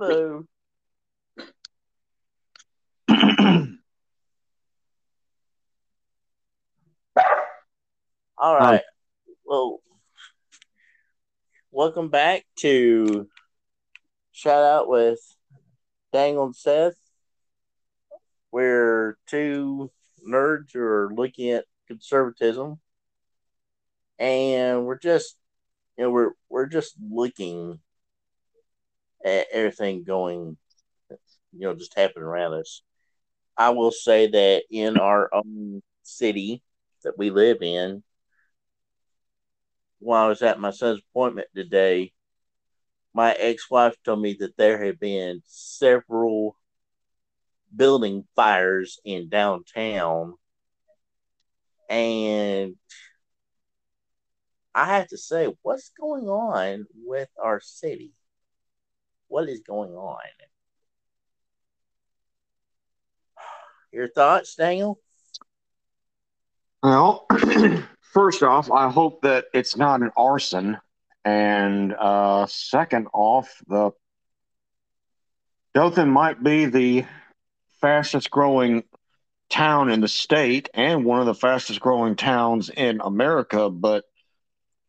Hello. All right. Um, well, welcome back to Shout Out with Daniel and Seth. We're two nerds who are looking at conservatism, and we're just, you know, we're we're just looking at everything going, you know, just happening around us. I will say that in our own city that we live in, while I was at my son's appointment today, my ex wife told me that there had been several building fires in downtown. And I have to say, what's going on with our city? What is going on? Your thoughts, Daniel? Well, first off, I hope that it's not an arson. And uh, second off, the Dothan might be the fastest growing town in the state and one of the fastest growing towns in America, but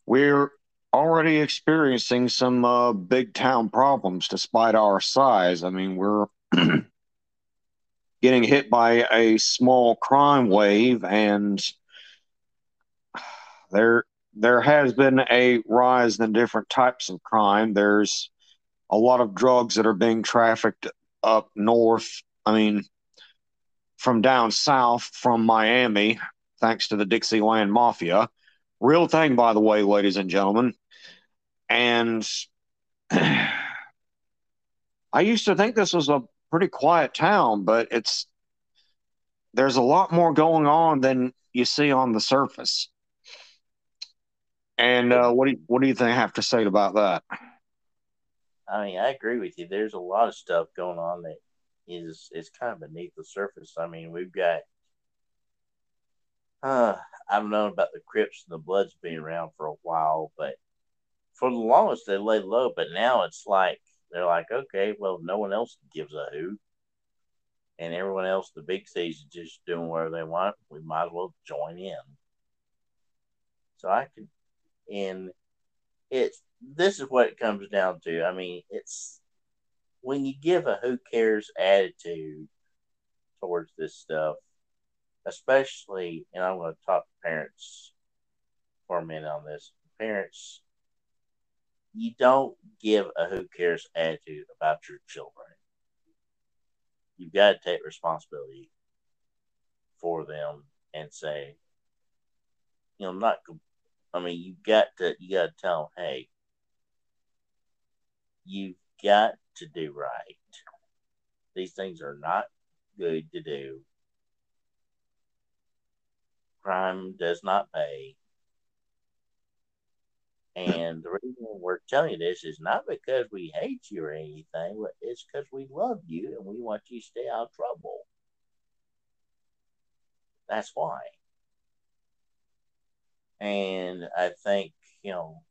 we're already experiencing some uh, big town problems despite our size. I mean, we're getting hit by a small crime wave, and there there has been a rise in different types of crime. There's a lot of drugs that are being trafficked up north. I mean, from down south from Miami, thanks to the Dixieland Mafia. Real thing, by the way, ladies and gentlemen. And I used to think this was a pretty quiet town, but it's there's a lot more going on than you see on the surface. And uh, what do you, what do you think I have to say about that? I mean, I agree with you. There's a lot of stuff going on that is is kind of beneath the surface. I mean, we've got uh, I've known about the Crips and the Bloods being around for a while, but for the longest they lay low. But now it's like they're like, okay, well, no one else gives a hoot, and everyone else, the big cities, is just doing whatever they want. We might as well join in. So I can, and it's this is what it comes down to. I mean, it's when you give a who cares attitude towards this stuff, especially, and I'm going to talk to parents for a minute on this. Parents, you don't give a who cares attitude about your children. You've got to take responsibility for them and say, you know, not. I mean, you got to you got to tell them, hey, you've got to do right. These things are not good to do. Crime does not pay. And the reason we're telling you this is not because we hate you or anything, but it's because we love you and we want you to stay out of trouble. That's why. And I think, you know,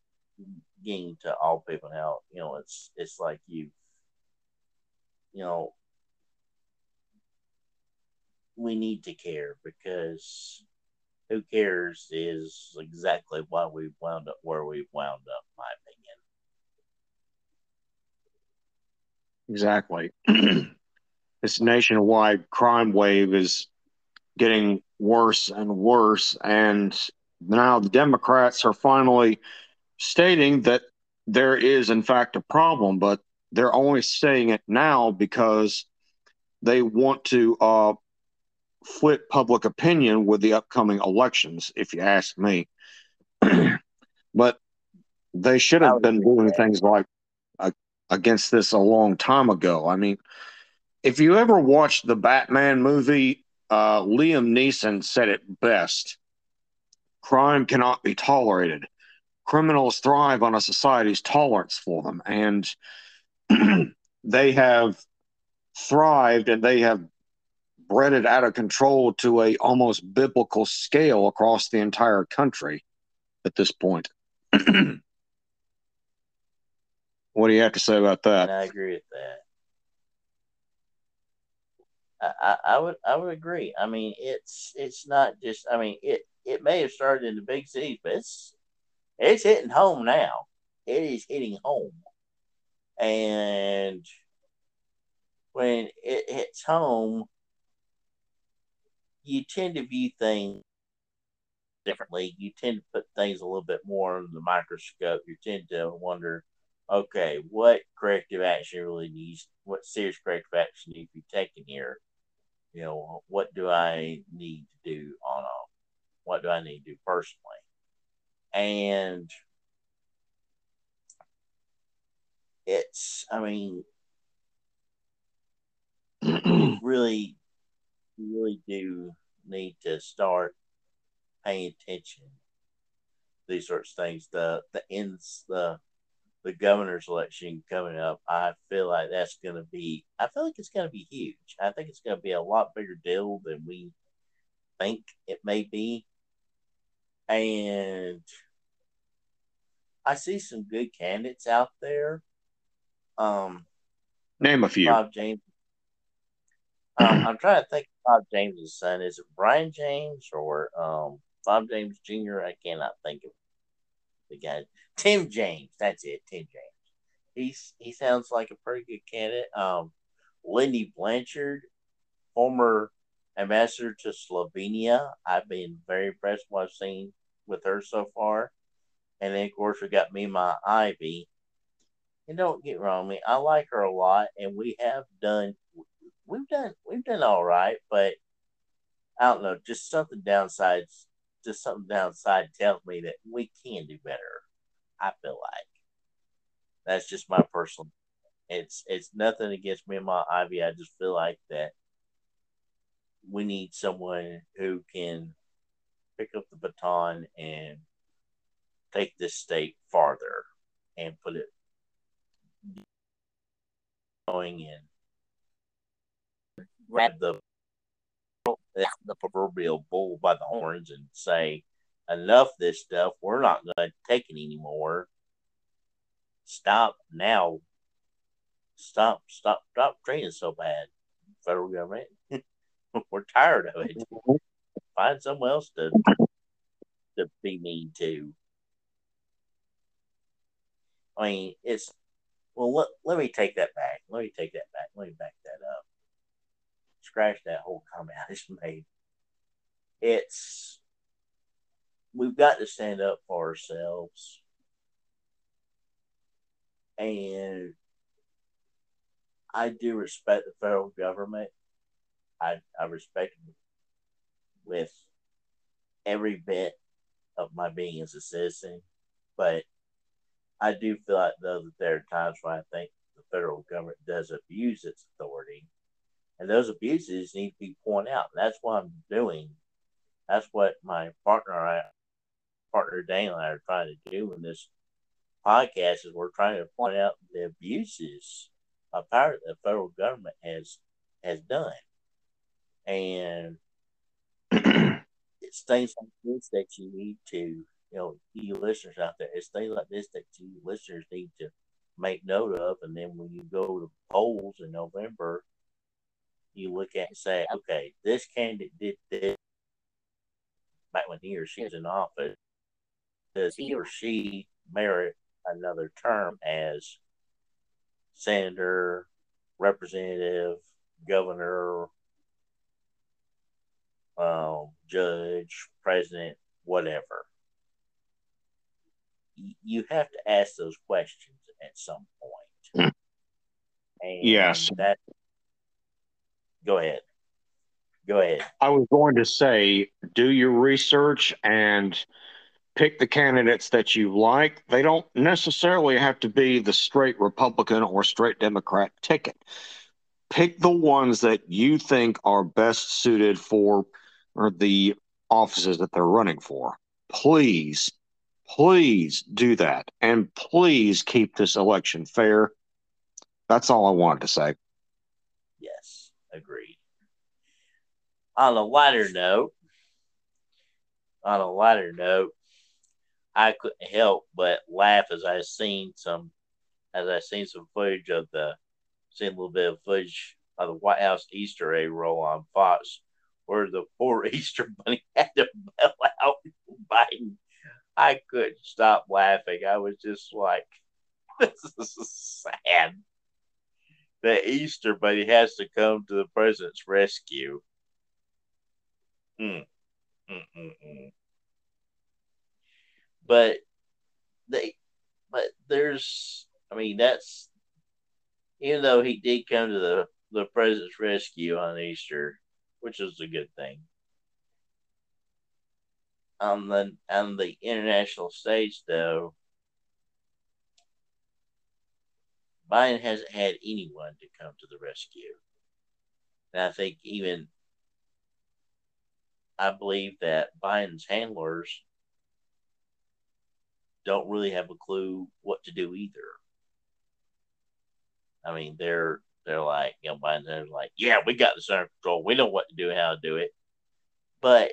getting to all people now, you know, it's it's like you you know we need to care because who cares is exactly why we've wound up where we've wound up, my opinion. Exactly. this nationwide crime wave is getting worse and worse. And now the Democrats are finally stating that there is, in fact, a problem, but they're only saying it now because they want to uh, flip public opinion with the upcoming elections, if you ask me. but they should have been doing things like uh, against this a long time ago. I mean, if you ever watched the Batman movie, uh, Liam Neeson said it best crime cannot be tolerated. Criminals thrive on a society's tolerance for them. And they have thrived and they have bred it out of control to a almost biblical scale across the entire country at this point. what do you have to say about that? I agree with that. I, I would I would agree. I mean, it's it's not just. I mean, it it may have started in the big cities, but it's it's hitting home now. It is hitting home, and when it hits home, you tend to view things differently. You tend to put things a little bit more under the microscope. You tend to wonder, okay, what corrective action really needs, what serious corrective action needs to be taken here? You know, what do I need to do on a, what do I need to do personally? And it's, I mean, really, really do need to start paying attention these sorts of things. The the ends the the governor's election coming up, I feel like that's going to be. I feel like it's going to be huge. I think it's going to be a lot bigger deal than we think it may be, and I see some good candidates out there. Um, Name a few. Bob James. Um, I'm trying to think of Bob James' son. Is it Brian James or um, Bob James Jr.? I cannot think of the guy. Tim James. That's it. Tim James. He's he sounds like a pretty good candidate. Um, Lynda Blanchard, former ambassador to Slovenia. I've been very impressed with what I've seen with her so far. And then of course we got Mima Ivey. And don't get wrong, me, I like her a lot, and we have done we've done we've done all right, but I don't know, just something downsides just something downside tells me that we can do better. I feel like that's just my personal. It's it's nothing against me and my Ivey. I just feel like that we need someone who can pick up the baton and take this state farther and put it going in. Grab the the proverbial bull by the horns and say, enough this stuff. We're not going to take it anymore. Stop now. Stop, stop, stop treating so bad, federal government. We're tired of it. Mm-hmm. Find someone else to to be mean to. I mean, it's well. Let, let me take that back. Let me take that back. Let me back that up scratch that whole comment I just made. It's we've got to stand up for ourselves. And I do respect the federal government. I, I respect them with every bit of my being as a citizen. But I do feel like, though, that there are times when I think the federal government does abuse its authority and those abuses need to be pointed out. And that's what I'm doing. That's what my partner, I, partner Dane, and I are trying to do in this podcast. Is we're trying to point out the abuses of power that the federal government has has done, and it's things like this that you need to, you know, you listeners out there. It's things like this that you listeners need to make note of, and then when you go to polls in November you look at and say, okay, this candidate did this back when he or she was in office. Does he or she merit another term as senator, representative, governor, um, judge, president, whatever? You have to ask those questions at some point. And yes. That Go ahead. Go ahead. I was going to say, do your research and pick the candidates that you like. They don't necessarily have to be the straight Republican or straight Democrat ticket. Pick the ones that you think are best suited for or the offices that they're running for. Please, please do that. And please keep this election fair. That's all I wanted to say. Agreed. On a lighter note, on a lighter note, I couldn't help but laugh as I seen some, as I seen some footage of the, seen a little bit of footage of the White House Easter egg roll on Fox, where the poor Easter bunny had to bail out Biden. I couldn't stop laughing. I was just like, this is sad. The Easter bunny has to come to the president's rescue. Mm. But they, but there's, I mean, that's even though he did come to the the president's rescue on Easter, which is a good thing. On the on the international stage, though, Biden hasn't had anyone to come to the rescue. And I think even I believe that Biden's handlers don't really have a clue what to do either. I mean, they're they're like, you know, Biden's like, yeah, we got this under control. We know what to do, how to do it. But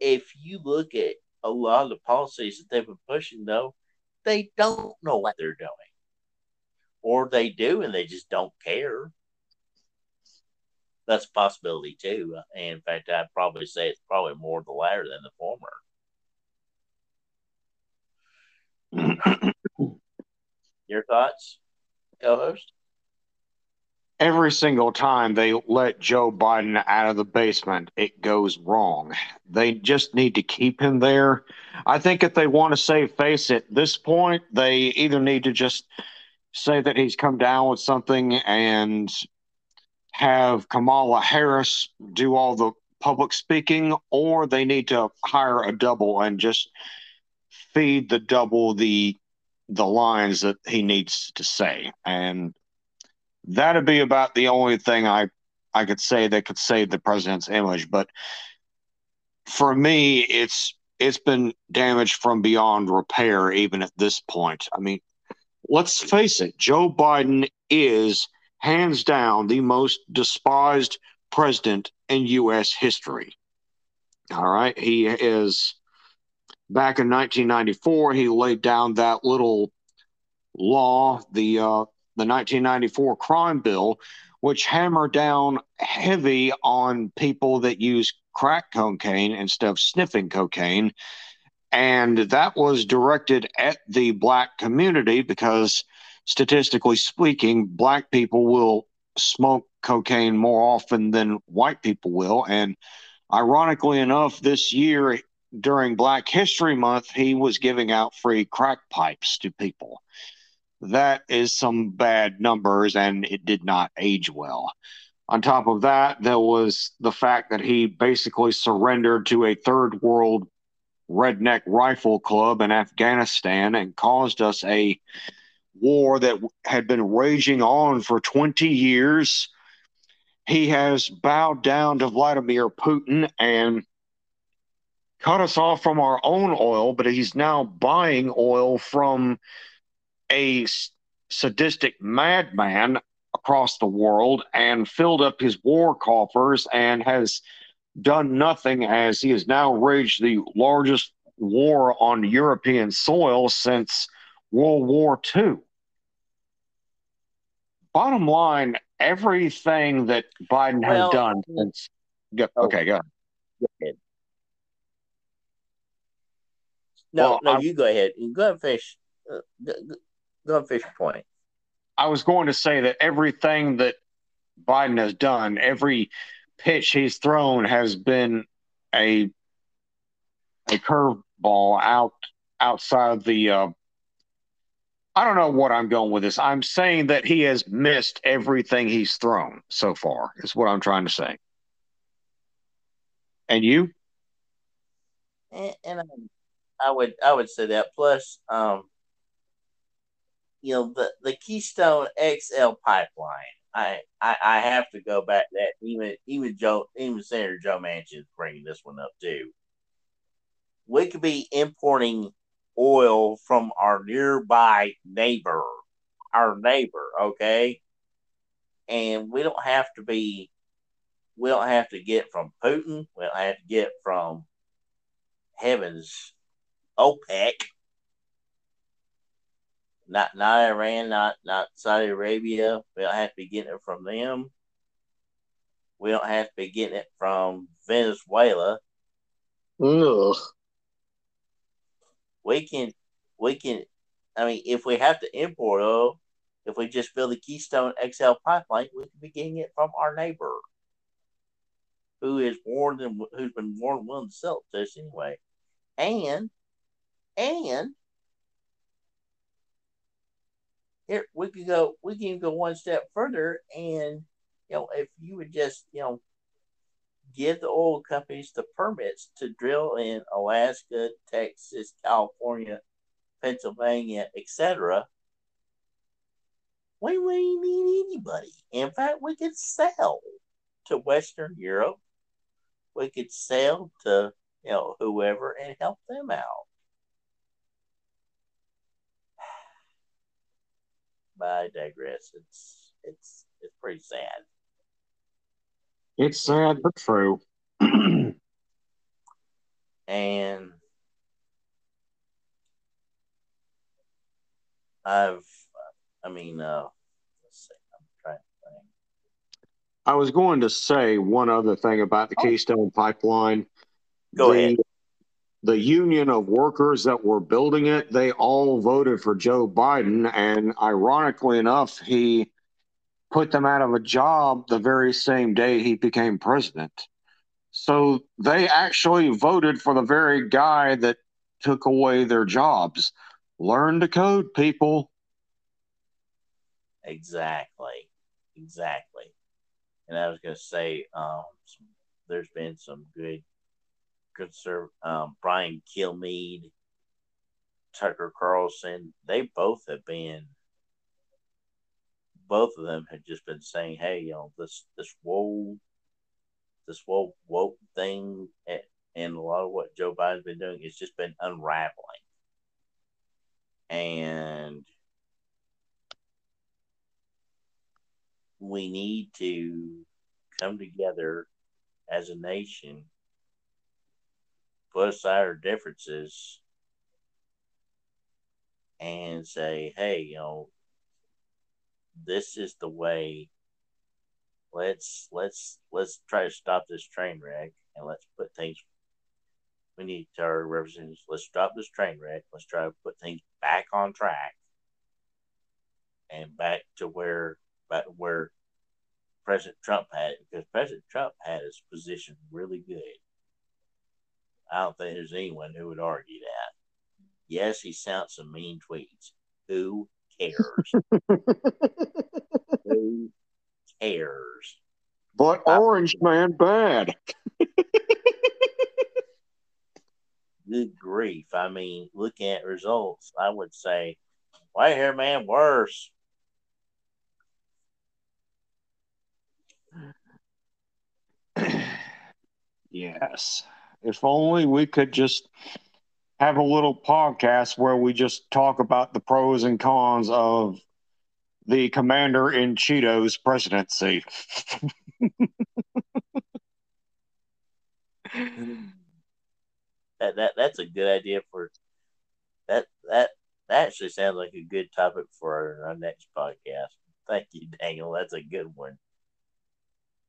if you look at a lot of the policies that they've been pushing, though, they don't know what they're doing, or they do and they just don't care that's a possibility too. And in fact, I'd probably say it's probably more the latter than the former. Your thoughts, co-host? Every single time they let Joe Biden out of the basement, it goes wrong. They just need to keep him there. I think if they want to save face at this point, they either need to just say that he's come down with something and have Kamala Harris do all the public speaking, or they need to hire a double and just feed the double the the lines that he needs to say. And that'd be about the only thing I I could say that could save the president's image. But for me, it's it's been damaged from beyond repair, even at this point. I mean, let's face it, Joe Biden is hands down the most despised president in U.S. history. All right. He is back in 1994, he laid down that little law, the, uh, the 1994 crime bill, which hammered down heavy on people that use crack cocaine instead of sniffing cocaine. And that was directed at the black community because statistically speaking, black people will smoke cocaine more often than white people will. And ironically enough, this year during Black History Month, he was giving out free crack pipes to people. That is some bad numbers, and it did not age well. On top of that, there was the fact that he basically surrendered to a third world redneck rifle club in Afghanistan and caused us a war that had been raging on for 20 years. He has bowed down to Vladimir Putin and cut us off from our own oil, but he's now buying oil from a sadistic madman across the world and filled up his war coffers and has done nothing as he has now waged the largest war on European soil since World War II bottom line, everything that Biden well, has done since. Go, oh, okay, go ahead. Go ahead. No, well, no, I'm, you go ahead. Go and fish. Uh, go, go and fish point. I was going to say that everything that Biden has done, every pitch he's thrown has been a a curveball out outside the uh, I don't know what I'm going with this. I'm saying that he has missed everything he's thrown so far, is what I'm trying to say. And you? And, and um, I would I would say that. Plus, um, you know, the, the Keystone XL pipeline. I, I I have to go back that. Even even Joe, even Senator Joe Manchin is bringing this one up too. We could be importing oil from our nearby neighbor, our neighbor, okay? And we don't have to be, we don't have to get from Putin, we don't have to get from heavens, OPEC, not not Iran, not not Saudi Arabia. We don't have to be getting it from them. We don't have to be getting it from Venezuela. Ugh. We can, we can. I mean, if we have to import oil, if we just build the Keystone XL pipeline, we can be getting it from our neighbor, who is more than who's been more than willing to sell it to us anyway, and and here we could go. We can go one step further, and you know, if you would just you know give the oil companies the permits to drill in Alaska, Texas, California, Pennsylvania, etc we wouldn't need anybody. In fact, we could sell to Western Europe. We could sell to you know whoever and help them out. But I digress. It's it's it's pretty sad. It's sad but true. and I've I mean, uh, let's see. I'm trying to think. I was going to say one other thing about the oh. Keystone Pipeline. Go the, ahead. The union of workers that were building it, they all voted for Joe Biden. And ironically enough, he put them out of a job the very same day he became president. So they actually voted for the very guy that took away their jobs. Learn to code, people. Exactly. Exactly. And I was going to say, um, there's been some good conserv um, Brian Kilmeade, Tucker Carlson. They both have been. Both of them have just been saying, "Hey, you know, this this whole this whole woke thing, and a lot of what Joe Biden's been doing, has just been unraveling." And we need to come together as a nation, put aside our differences, and say, hey, you know, this is the way. Let's let's let's try to stop this train wreck and let's put things. We need to our representatives. Let's stop this train wreck. Let's try to put things back on track and back to where but where President Trump had it, because President Trump had his position really good. I don't think there's anyone who would argue that. Yes, he sent some mean tweets. Who cares? Who cares? But Orange Man bad. Good grief. I mean, looking at results, I would say white hair man worse. yes. If only we could just have a little podcast where we just talk about the pros and cons of the commander in Cheetos presidency. that, that that's a good idea for that that that actually sounds like a good topic for our, our next podcast. Thank you, Daniel. That's a good one.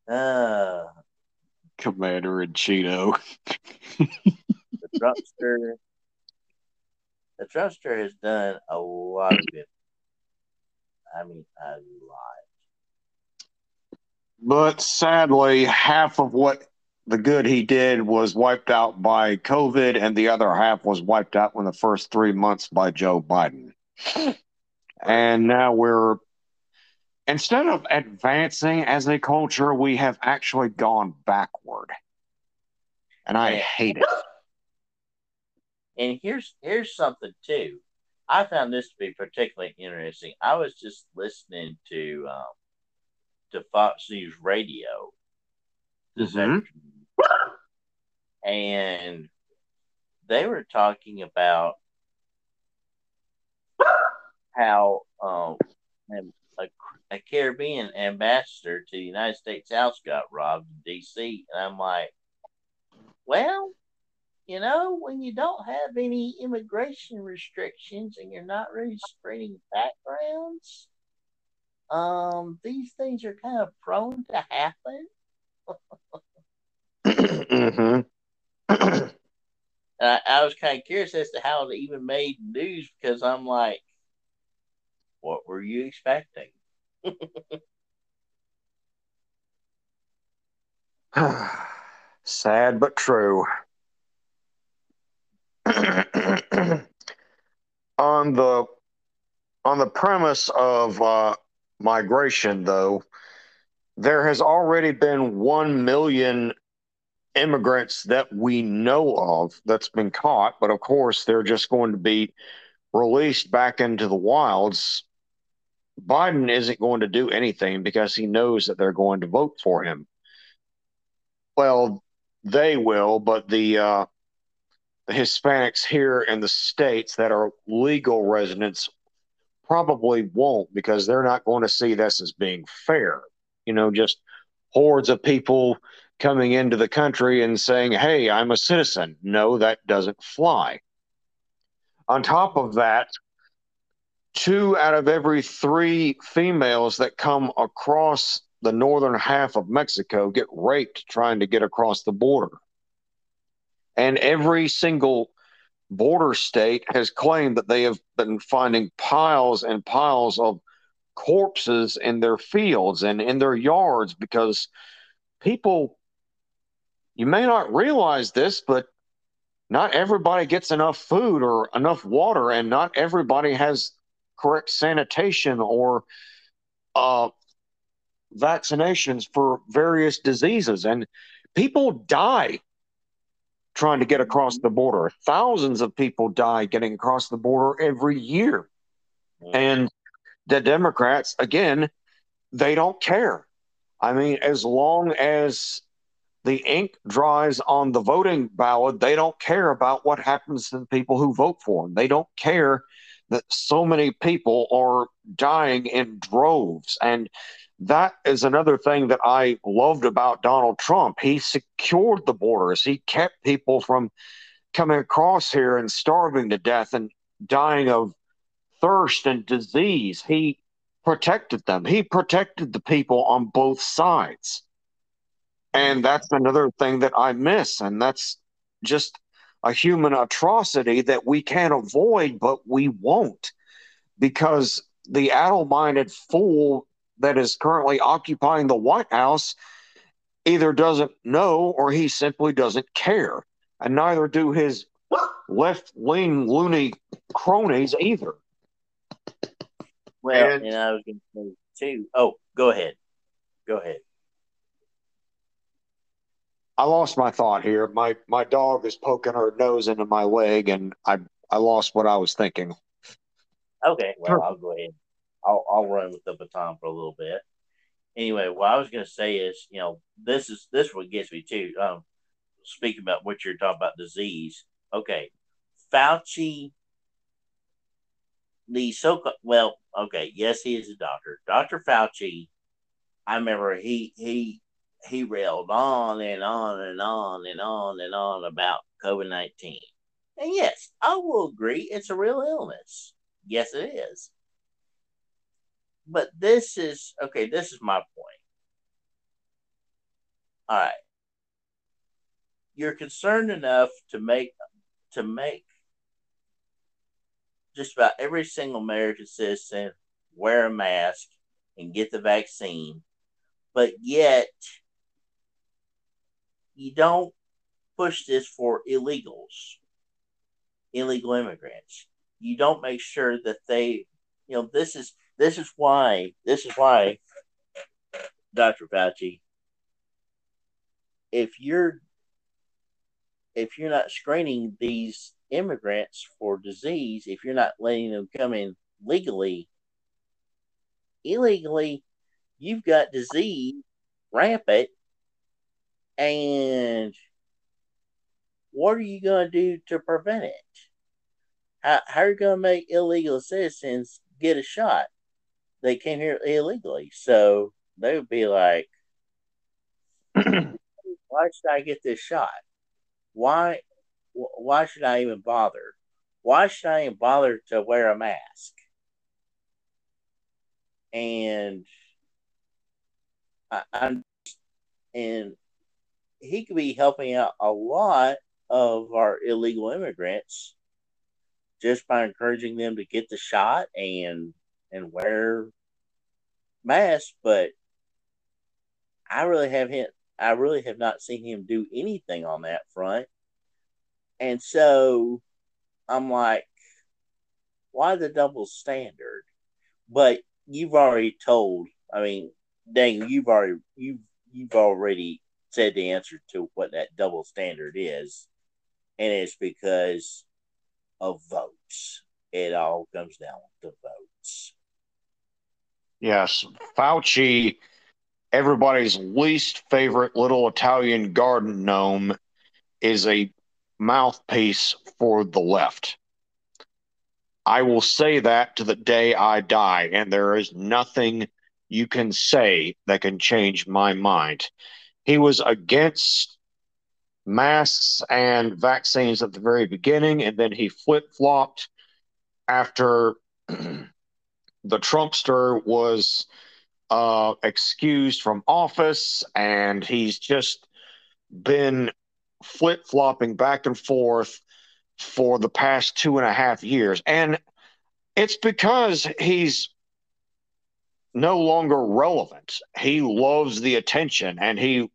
Uh, Commander and Cheeto. the Trumpster. The Trumpster has done a lot of good. I mean, a lot. But sadly, half of what the good he did was wiped out by COVID, and the other half was wiped out in the first three months by Joe Biden. And now we're instead of advancing as a culture, we have actually gone backward. And I hate it. And here's here's something too. I found this to be particularly interesting. I was just listening to um, to Fox News Radio this mm-hmm. afternoon, and they were talking about how um, a Caribbean ambassador to the United States House got robbed in D.C. And I'm like, well, you know, when you don't have any immigration restrictions and you're not really spreading backgrounds, um, these things are kind of prone to happen. mm-hmm. I, I was kind of curious as to how it even made news because I'm like, what were you expecting? Sad but true. on the on the premise of uh, migration, though, there has already been one million immigrants that we know of that's been caught, but of course they're just going to be released back into the wilds. Biden isn't going to do anything because he knows that they're going to vote for him. Well, they will, but the uh, the Hispanics here in the states that are legal residents probably won't because they're not going to see this as being fair. You know, just hordes of people coming into the country and saying, hey, I'm a citizen. No, that doesn't fly. On top of that, two out of every three females that come across the northern half of Mexico get raped trying to get across the border. And every single border state has claimed that they have been finding piles and piles of corpses in their fields and in their yards because people you may not realize this, but not everybody gets enough food or enough water, and not everybody has correct sanitation or uh, vaccinations for various diseases. And people die trying to get across the border. Thousands of people die getting across the border every year. And the Democrats, again, they don't care. I mean, as long as the ink dries on the voting ballot, they don't care about what happens to the people who vote for them. They don't care that so many people are dying in droves. And that is another thing that I loved about Donald Trump. He secured the borders, he kept people from coming across here and starving to death and dying of thirst and disease. He protected them, he protected the people on both sides. And that's another thing that I miss. And that's just a human atrocity that we can't avoid, but we won't. Because the addle minded fool that is currently occupying the White House either doesn't know or he simply doesn't care. And neither do his left wing loony cronies either. Well, and, and I was going to say too. Oh, go ahead. Go ahead. I lost my thought here. My my dog is poking her nose into my leg, and I I lost what I was thinking. Okay, well I'll go ahead. I'll I'll run with the baton for a little bit. Anyway, what I was going to say is, you know, this is this what gets me too. Um, speaking about what you're talking about, disease. Okay, Fauci, the so well, okay, yes, he is a doctor. Doctor Fauci. I remember he he he railed on and on and on and on and on about COVID 19. And yes, I will agree, it's a real illness. Yes, it is. But this is okay, this is my point. All right. You're concerned enough to make to make just about every single American citizen wear a mask and get the vaccine, but yet you don't push this for illegals, illegal immigrants. You don't make sure that they, you know, this is this is why this is why, Dr. Fauci, if you're if you're not screening these immigrants for disease, if you're not letting them come in legally, illegally, you've got disease rampant and what are you going to do to prevent it? How, how are you going to make illegal citizens get a shot? They came here illegally. So they would be like, why should I get this shot? Why, why should I even bother? Why should I even bother to wear a mask? And I, I'm and he could be helping out a lot of our illegal immigrants just by encouraging them to get the shot and and wear masks. But I really have him. I really have not seen him do anything on that front, and so I'm like, why the double standard? But you've already told. I mean, dang, you've already you've you've already said the answer to what that double standard is, and it's because of votes. It all comes down to votes. Yes, Fauci, everybody's least favorite little Italian garden gnome, is a mouthpiece for the left. I will say that to the day I die, and there is nothing you can say that can change my mind. He was against masks and vaccines at the very beginning, and then he flip flopped after the Trumpster was uh, excused from office, and he's just been flip flopping back and forth for the past two and a half years. And it's because he's no longer relevant. He loves the attention and he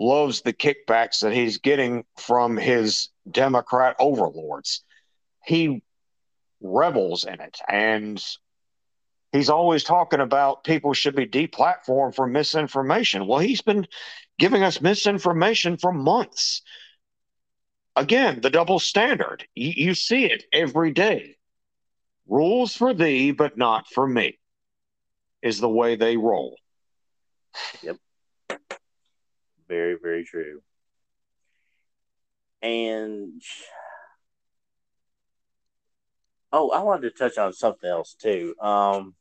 loves the kickbacks that he's getting from his Democrat overlords. He revels in it. And he's always talking about people should be deplatformed for misinformation. Well, he's been giving us misinformation for months. Again, the double standard. You, you see it every day. Rules for thee, but not for me, is the way they roll. Yep. Very, very true. And oh, I wanted to touch on something else too. Um,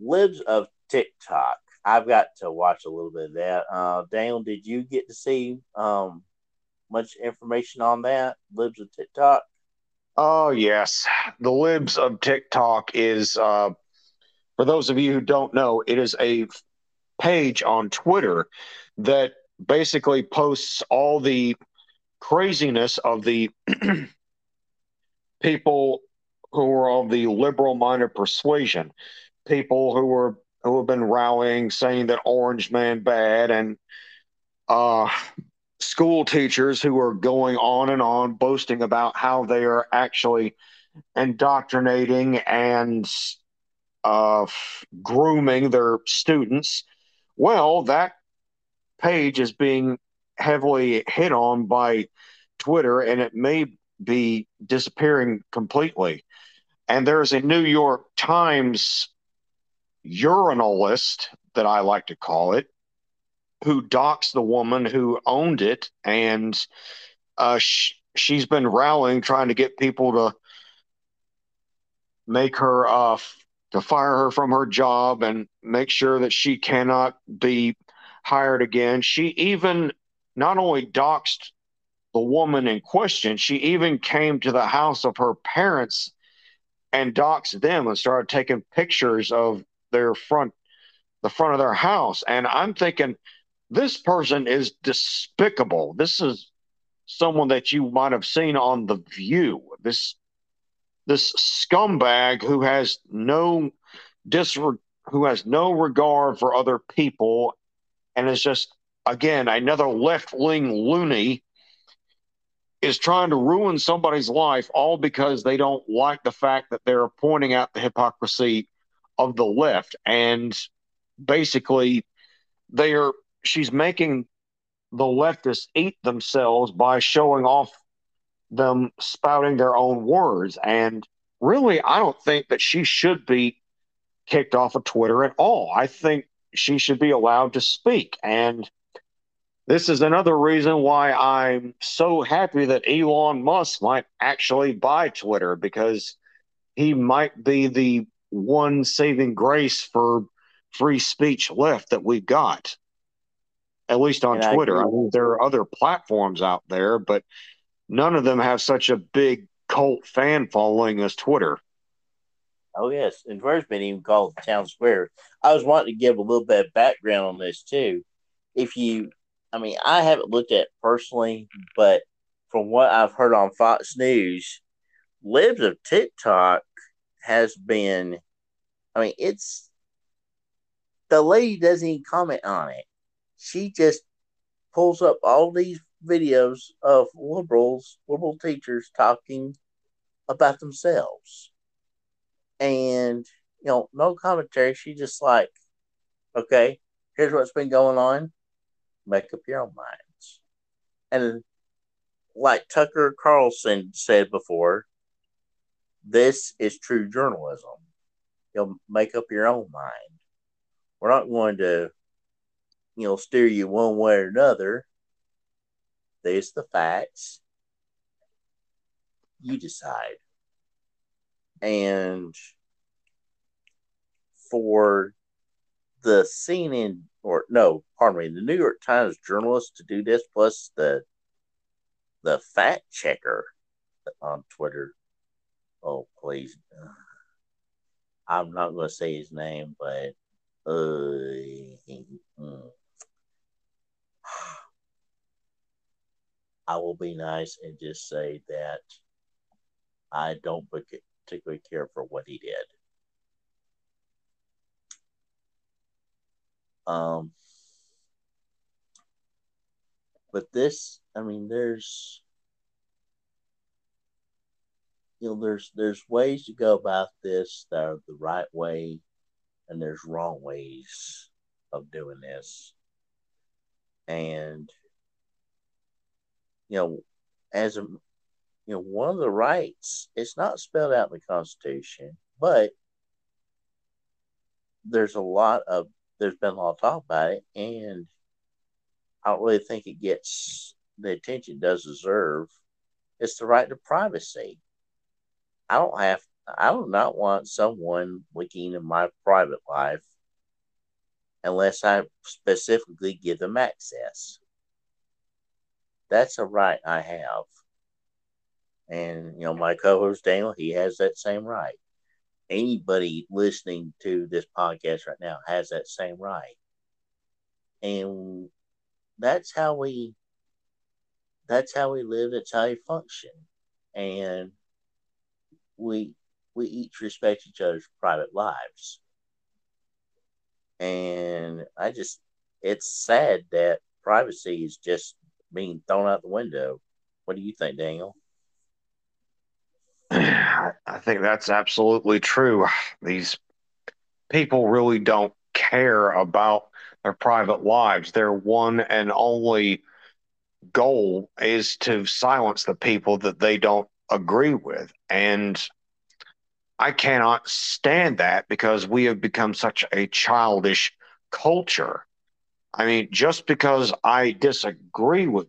Libs of TikTok. I've got to watch a little bit of that. Uh, Daniel, did you get to see um, much information on that? Libs of TikTok. Oh yes, the Libs of TikTok is. Uh, for those of you who don't know, it is a page on Twitter that basically posts all the craziness of the people who are of the liberal minded persuasion, people who are who have been rallying saying that Orange Man bad and uh, school teachers who are going on and on boasting about how they are actually indoctrinating and uh, grooming their students. Well, that page is being heavily hit on by Twitter and it may be disappearing completely. And there's a New York Times urinalist that I like to call it, who docks the woman who owned it, and uh, sh- she's been rallying, trying to get people to make her uh, to fire her from her job and make sure that she cannot be hired again. She even not only doxed the woman in question, she even came to the house of her parents and doxed them and started taking pictures of their front the front of their house. And i'm thinking this person is despicable. This is someone that you might have seen on the view. This this scumbag who has no dis who has no regard for other people and is just again another left-wing loony is trying to ruin somebody's life all because they don't like the fact that they're pointing out the hypocrisy of the left. And basically they are she's making the leftists eat themselves by showing off them spouting their own words. And really i don't think that she should be kicked off of twitter at all. I think she should be allowed to speak. And this is another reason why i'm so happy that elon musk might actually buy twitter because he might be the one saving grace for free speech left that we've got, at least on and Twitter. I, I mean, there are other platforms out there, but none of them have such a big cult fan following as Twitter. Oh yes, and first been even called town square. I was wanting to give a little bit of background on this too. If you, I mean, I haven't looked at personally, but from what I've heard on Fox News, Libs of TikTok has been. I mean, it's the lady doesn't even comment on it. She just pulls up all these videos of liberals, liberal teachers talking about themselves. And, you know, no commentary. She just like, okay, here's what's been going on. Make up your own minds. And like Tucker Carlson said before, this is true journalism. You'll make up your own mind. We're not going to, you know, steer you one way or another. There's the facts. You decide. And for the CNN or no, pardon me, the New York Times journalist to do this, plus the the fact checker on Twitter. Oh please, I'm not going to say his name, but uh, I will be nice and just say that I don't particularly care for what he did. Um, but this, I mean, there's, you know, there's there's ways to go about this that are the right way, and there's wrong ways of doing this. And you know, as a you know, one of the rights, it's not spelled out in the Constitution, but there's a lot of there's been a lot of talk about it, and I don't really think it gets the attention it does deserve. It's the right to privacy. I don't have I do not want someone looking in my private life unless I specifically give them access. That's a right I have. And, you know, my co host Daniel, he has that same right. Anybody listening to this podcast right now has that same right. And that's how we that's how we live, that's how we function. And we we each respect each other's private lives. And I just it's sad that privacy is just being thrown out the window. What do you think, Daniel? I think that's absolutely true. These people really don't care about their private lives. Their one and only goal is to silence the people that they don't agree with. And I cannot stand that because we have become such a childish culture. I mean, just because I disagree with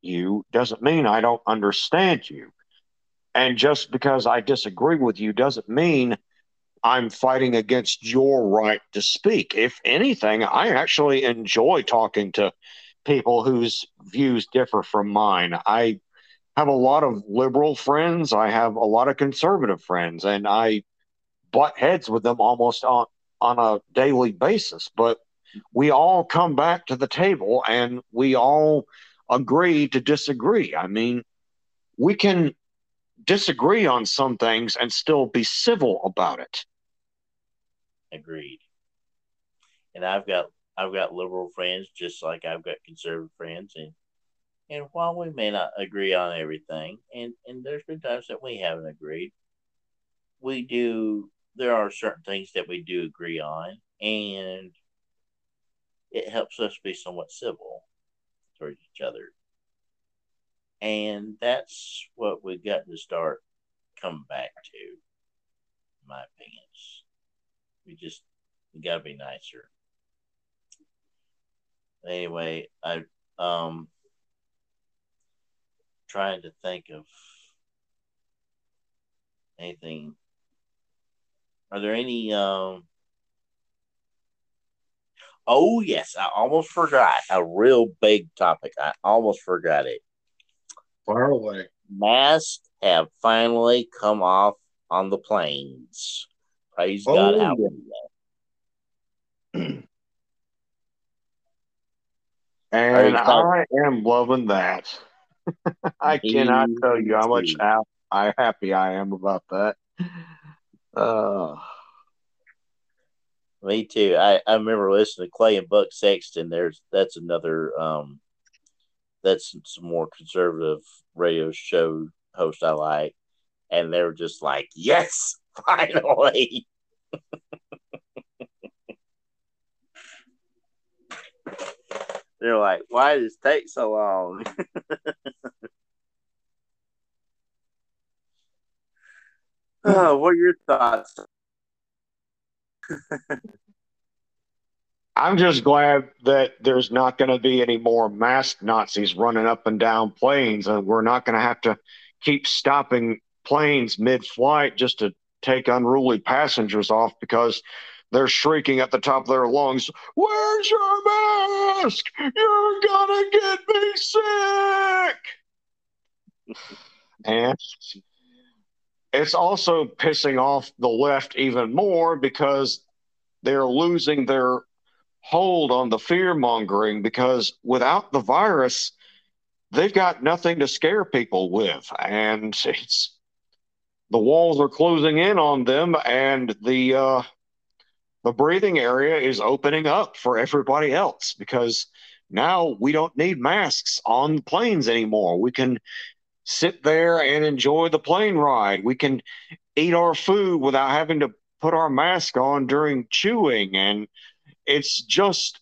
you doesn't mean I don't understand you. And just because I disagree with you doesn't mean I'm fighting against your right to speak. If anything, I actually enjoy talking to people whose views differ from mine. I have a lot of liberal friends, I have a lot of conservative friends, and I butt heads with them almost on, on a daily basis. But we all come back to the table and we all agree to disagree. I mean, we can disagree on some things and still be civil about it. Agreed. And I've got I've got liberal friends just like I've got conservative friends and and while we may not agree on everything and and there's been times that we haven't agreed we do there are certain things that we do agree on and it helps us be somewhat civil towards each other and that's what we've got to start coming back to, my opinions. We just we gotta be nicer. Anyway, I um trying to think of anything. Are there any um Oh yes, I almost forgot a real big topic. I almost forgot it. Far away. Masks have finally come off on the planes. Praise oh, God. Hallelujah. and I am loving that. I cannot tell you how much how I happy I am about that. Uh, me too. I, I remember listening to Clay and Buck Sexton. There's that's another um that's some more conservative radio show host I like. And they were just like, Yes, finally. They're like, why does it take so long? oh, what are your thoughts? I'm just glad that there's not going to be any more masked Nazis running up and down planes, and we're not going to have to keep stopping planes mid flight just to take unruly passengers off because they're shrieking at the top of their lungs, Where's your mask? You're gonna get me sick. and it's also pissing off the left even more because they're losing their hold on the fear mongering because without the virus, they've got nothing to scare people with. And it's the walls are closing in on them and the uh, the breathing area is opening up for everybody else because now we don't need masks on planes anymore. We can sit there and enjoy the plane ride. We can eat our food without having to put our mask on during chewing. And it's just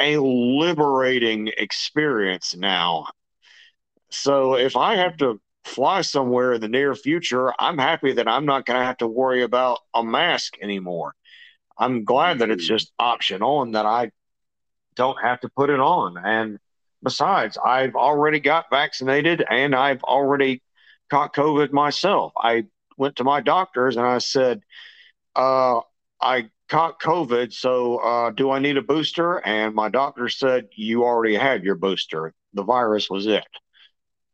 a liberating experience now. So if I have to fly somewhere in the near future, I'm happy that I'm not going to have to worry about a mask anymore. I'm glad that it's mm. just optional and that I don't have to put it on. And besides, I've already got vaccinated and I've already caught COVID myself. I went to my doctors and I said, uh, I caught COVID, so uh, do I need a booster? And my doctor said, You already had your booster. The virus was it.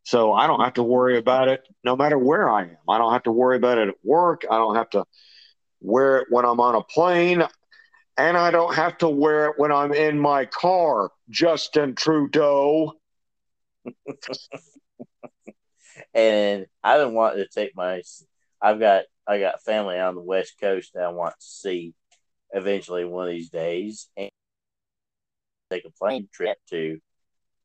So I don't have to worry about it no matter where I am. I don't have to worry about it at work. I don't have to wear it when I'm on a plane, and I don't have to wear it when I'm in my car. Justin Trudeau. and I've been wanting to take my. I've got I got family on the west coast that I want to see eventually one of these days, and take a plane trip to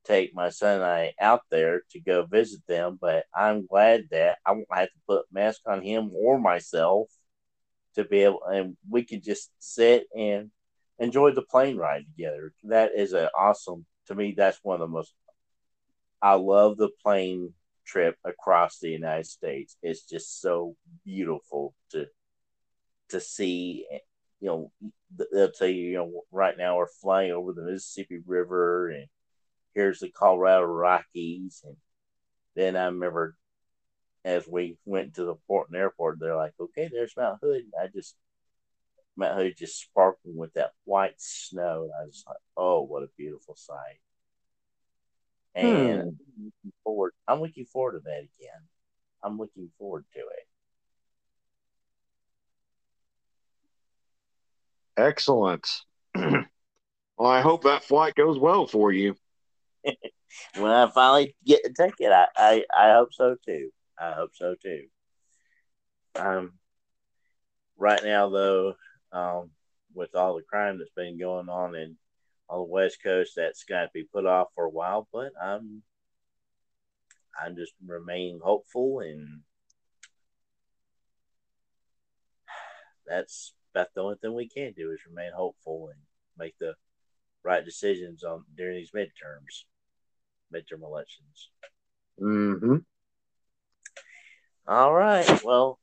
take my son and I out there to go visit them. But I'm glad that I won't have to put mask on him or myself to be able, and we could just sit and enjoy the plane ride together. That is an awesome. To me, that's one of the most. I love the plane trip across the United States. It's just so beautiful to to see. You know, they'll tell you, you know, right now we're flying over the Mississippi River, and here's the Colorado Rockies, and then I remember as we went to the Portland airport, they're like, okay, there's Mount Hood. And I just, Mount Hood just sparkling with that white snow. And I was like, oh, what a beautiful sight. And hmm. I'm looking forward, I'm looking forward to that again. I'm looking forward to it. Excellent. well, I hope that flight goes well for you. when I finally get the ticket, I, I, I hope so too. I hope so too. Um, right now though, um, with all the crime that's been going on in on the West Coast, that's got to be put off for a while. But I'm, I'm just remaining hopeful, and that's about the only thing we can do is remain hopeful and make the right decisions on during these midterms, midterm elections. Mm-hmm. All right. Well,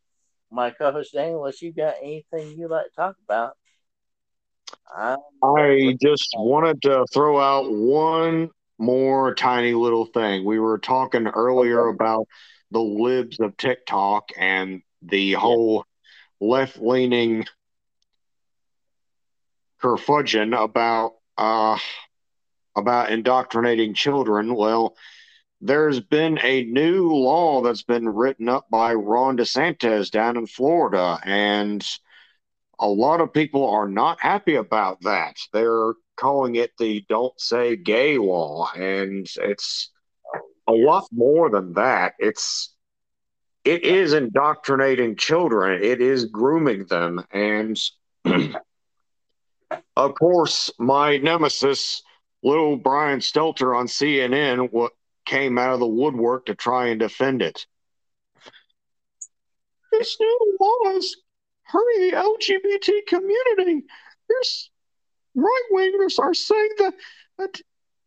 my co-host Daniel, unless you got anything you'd like to talk about. I'm I just wanted to throw out one more tiny little thing. We were talking earlier about the libs of TikTok and the whole left leaning kerfudgeon about uh, about indoctrinating children. Well, there's been a new law that's been written up by Ron DeSantis down in Florida, and a lot of people are not happy about that. They're calling it the don't say gay law and it's a lot more than that. It's it is indoctrinating children. It is grooming them and of course my nemesis little Brian Stelter on CNN what came out of the woodwork to try and defend it. This new laws hurting the LGBT community. There's right wingers are saying that, that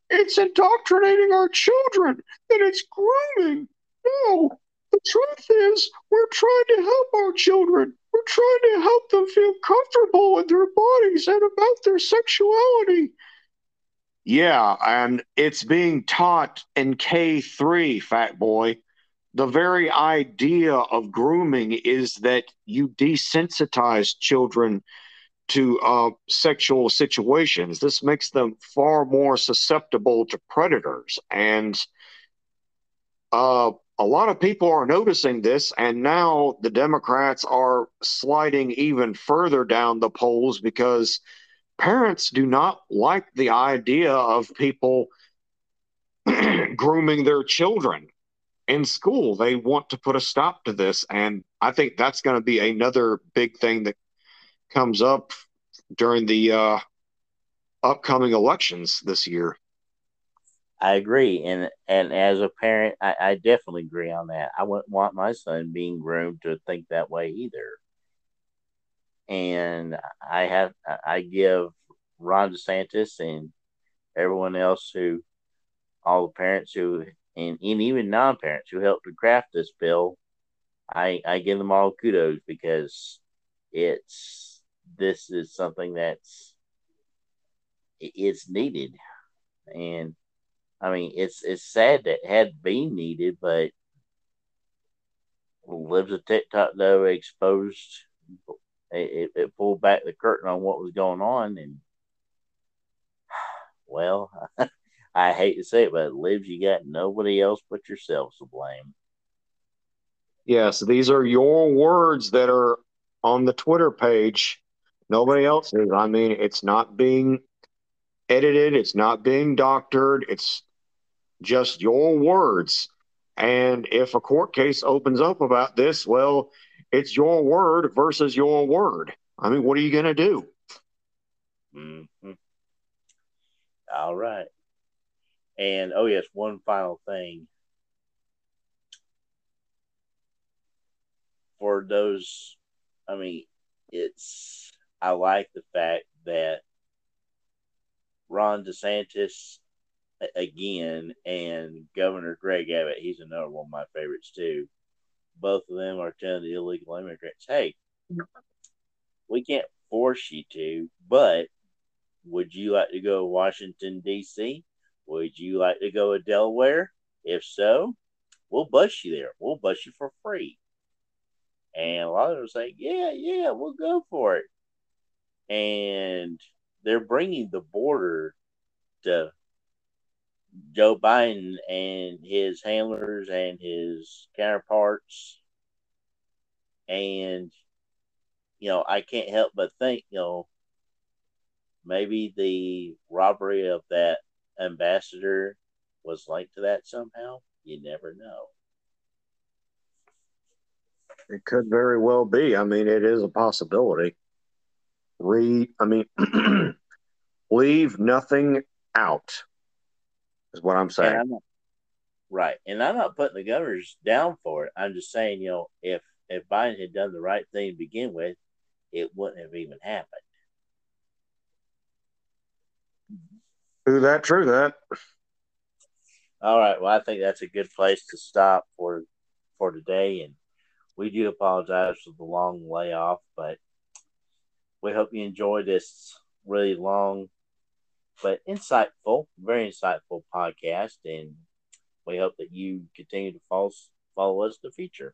it's indoctrinating our children, that it's grooming. No, the truth is, we're trying to help our children. We're trying to help them feel comfortable in their bodies and about their sexuality. Yeah, and it's being taught in K3, fat boy. The very idea of grooming is that you desensitize children to uh, sexual situations. This makes them far more susceptible to predators. And uh, a lot of people are noticing this. And now the Democrats are sliding even further down the polls because parents do not like the idea of people grooming their children in school. They want to put a stop to this. And I think that's going to be another big thing that comes up during the uh, upcoming elections this year. I agree, and and as a parent, I, I definitely agree on that. I wouldn't want my son being groomed to think that way either. And I have I give Ron DeSantis and everyone else who, all the parents who, and, and even non-parents who helped to craft this bill, I I give them all kudos because it's this is something that's it's needed. And i mean it's it's sad that it had been needed but libs of TikTok though exposed it, it pulled back the curtain on what was going on and well i hate to say it but lives you got nobody else but yourselves to blame yes these are your words that are on the twitter page Nobody else. I mean, it's not being edited, it's not being doctored, it's just your words. And if a court case opens up about this, well, it's your word versus your word. I mean, what are you going to do? Mm-hmm. All right. And oh, yes, one final thing. For those, I mean, it's I like the fact that Ron DeSantis again and Governor Greg Abbott, he's another one of my favorites too. Both of them are telling the illegal immigrants, hey, we can't force you to, but would you like to go to Washington, D.C.? Would you like to go to Delaware? If so, we'll bus you there. We'll bus you for free. And a lot of them say, yeah, yeah, we'll go for it and they're bringing the border to Joe Biden and his handlers and his counterparts. And, you know, I can't help but think, you know, maybe the robbery of that ambassador was linked to that somehow. You never know. It could very well be. I mean, it is a possibility Re, I mean, leave nothing out is what I'm saying. I'm not, right. And I'm not putting the governors down for it. I'm just saying, you know, if, if Biden had done the right thing to begin with, it wouldn't have even happened. True that, true that. All right. Well, I think that's a good place to stop for for today. And we do apologize for the long layoff, but we hope you enjoy this really long but insightful, very insightful podcast. And we hope that you continue to follow, follow us in the future.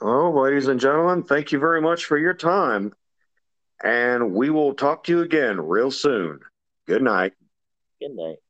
Well, ladies and gentlemen, thank you very much for your time. And we will talk to you again real soon. Good night. Good night.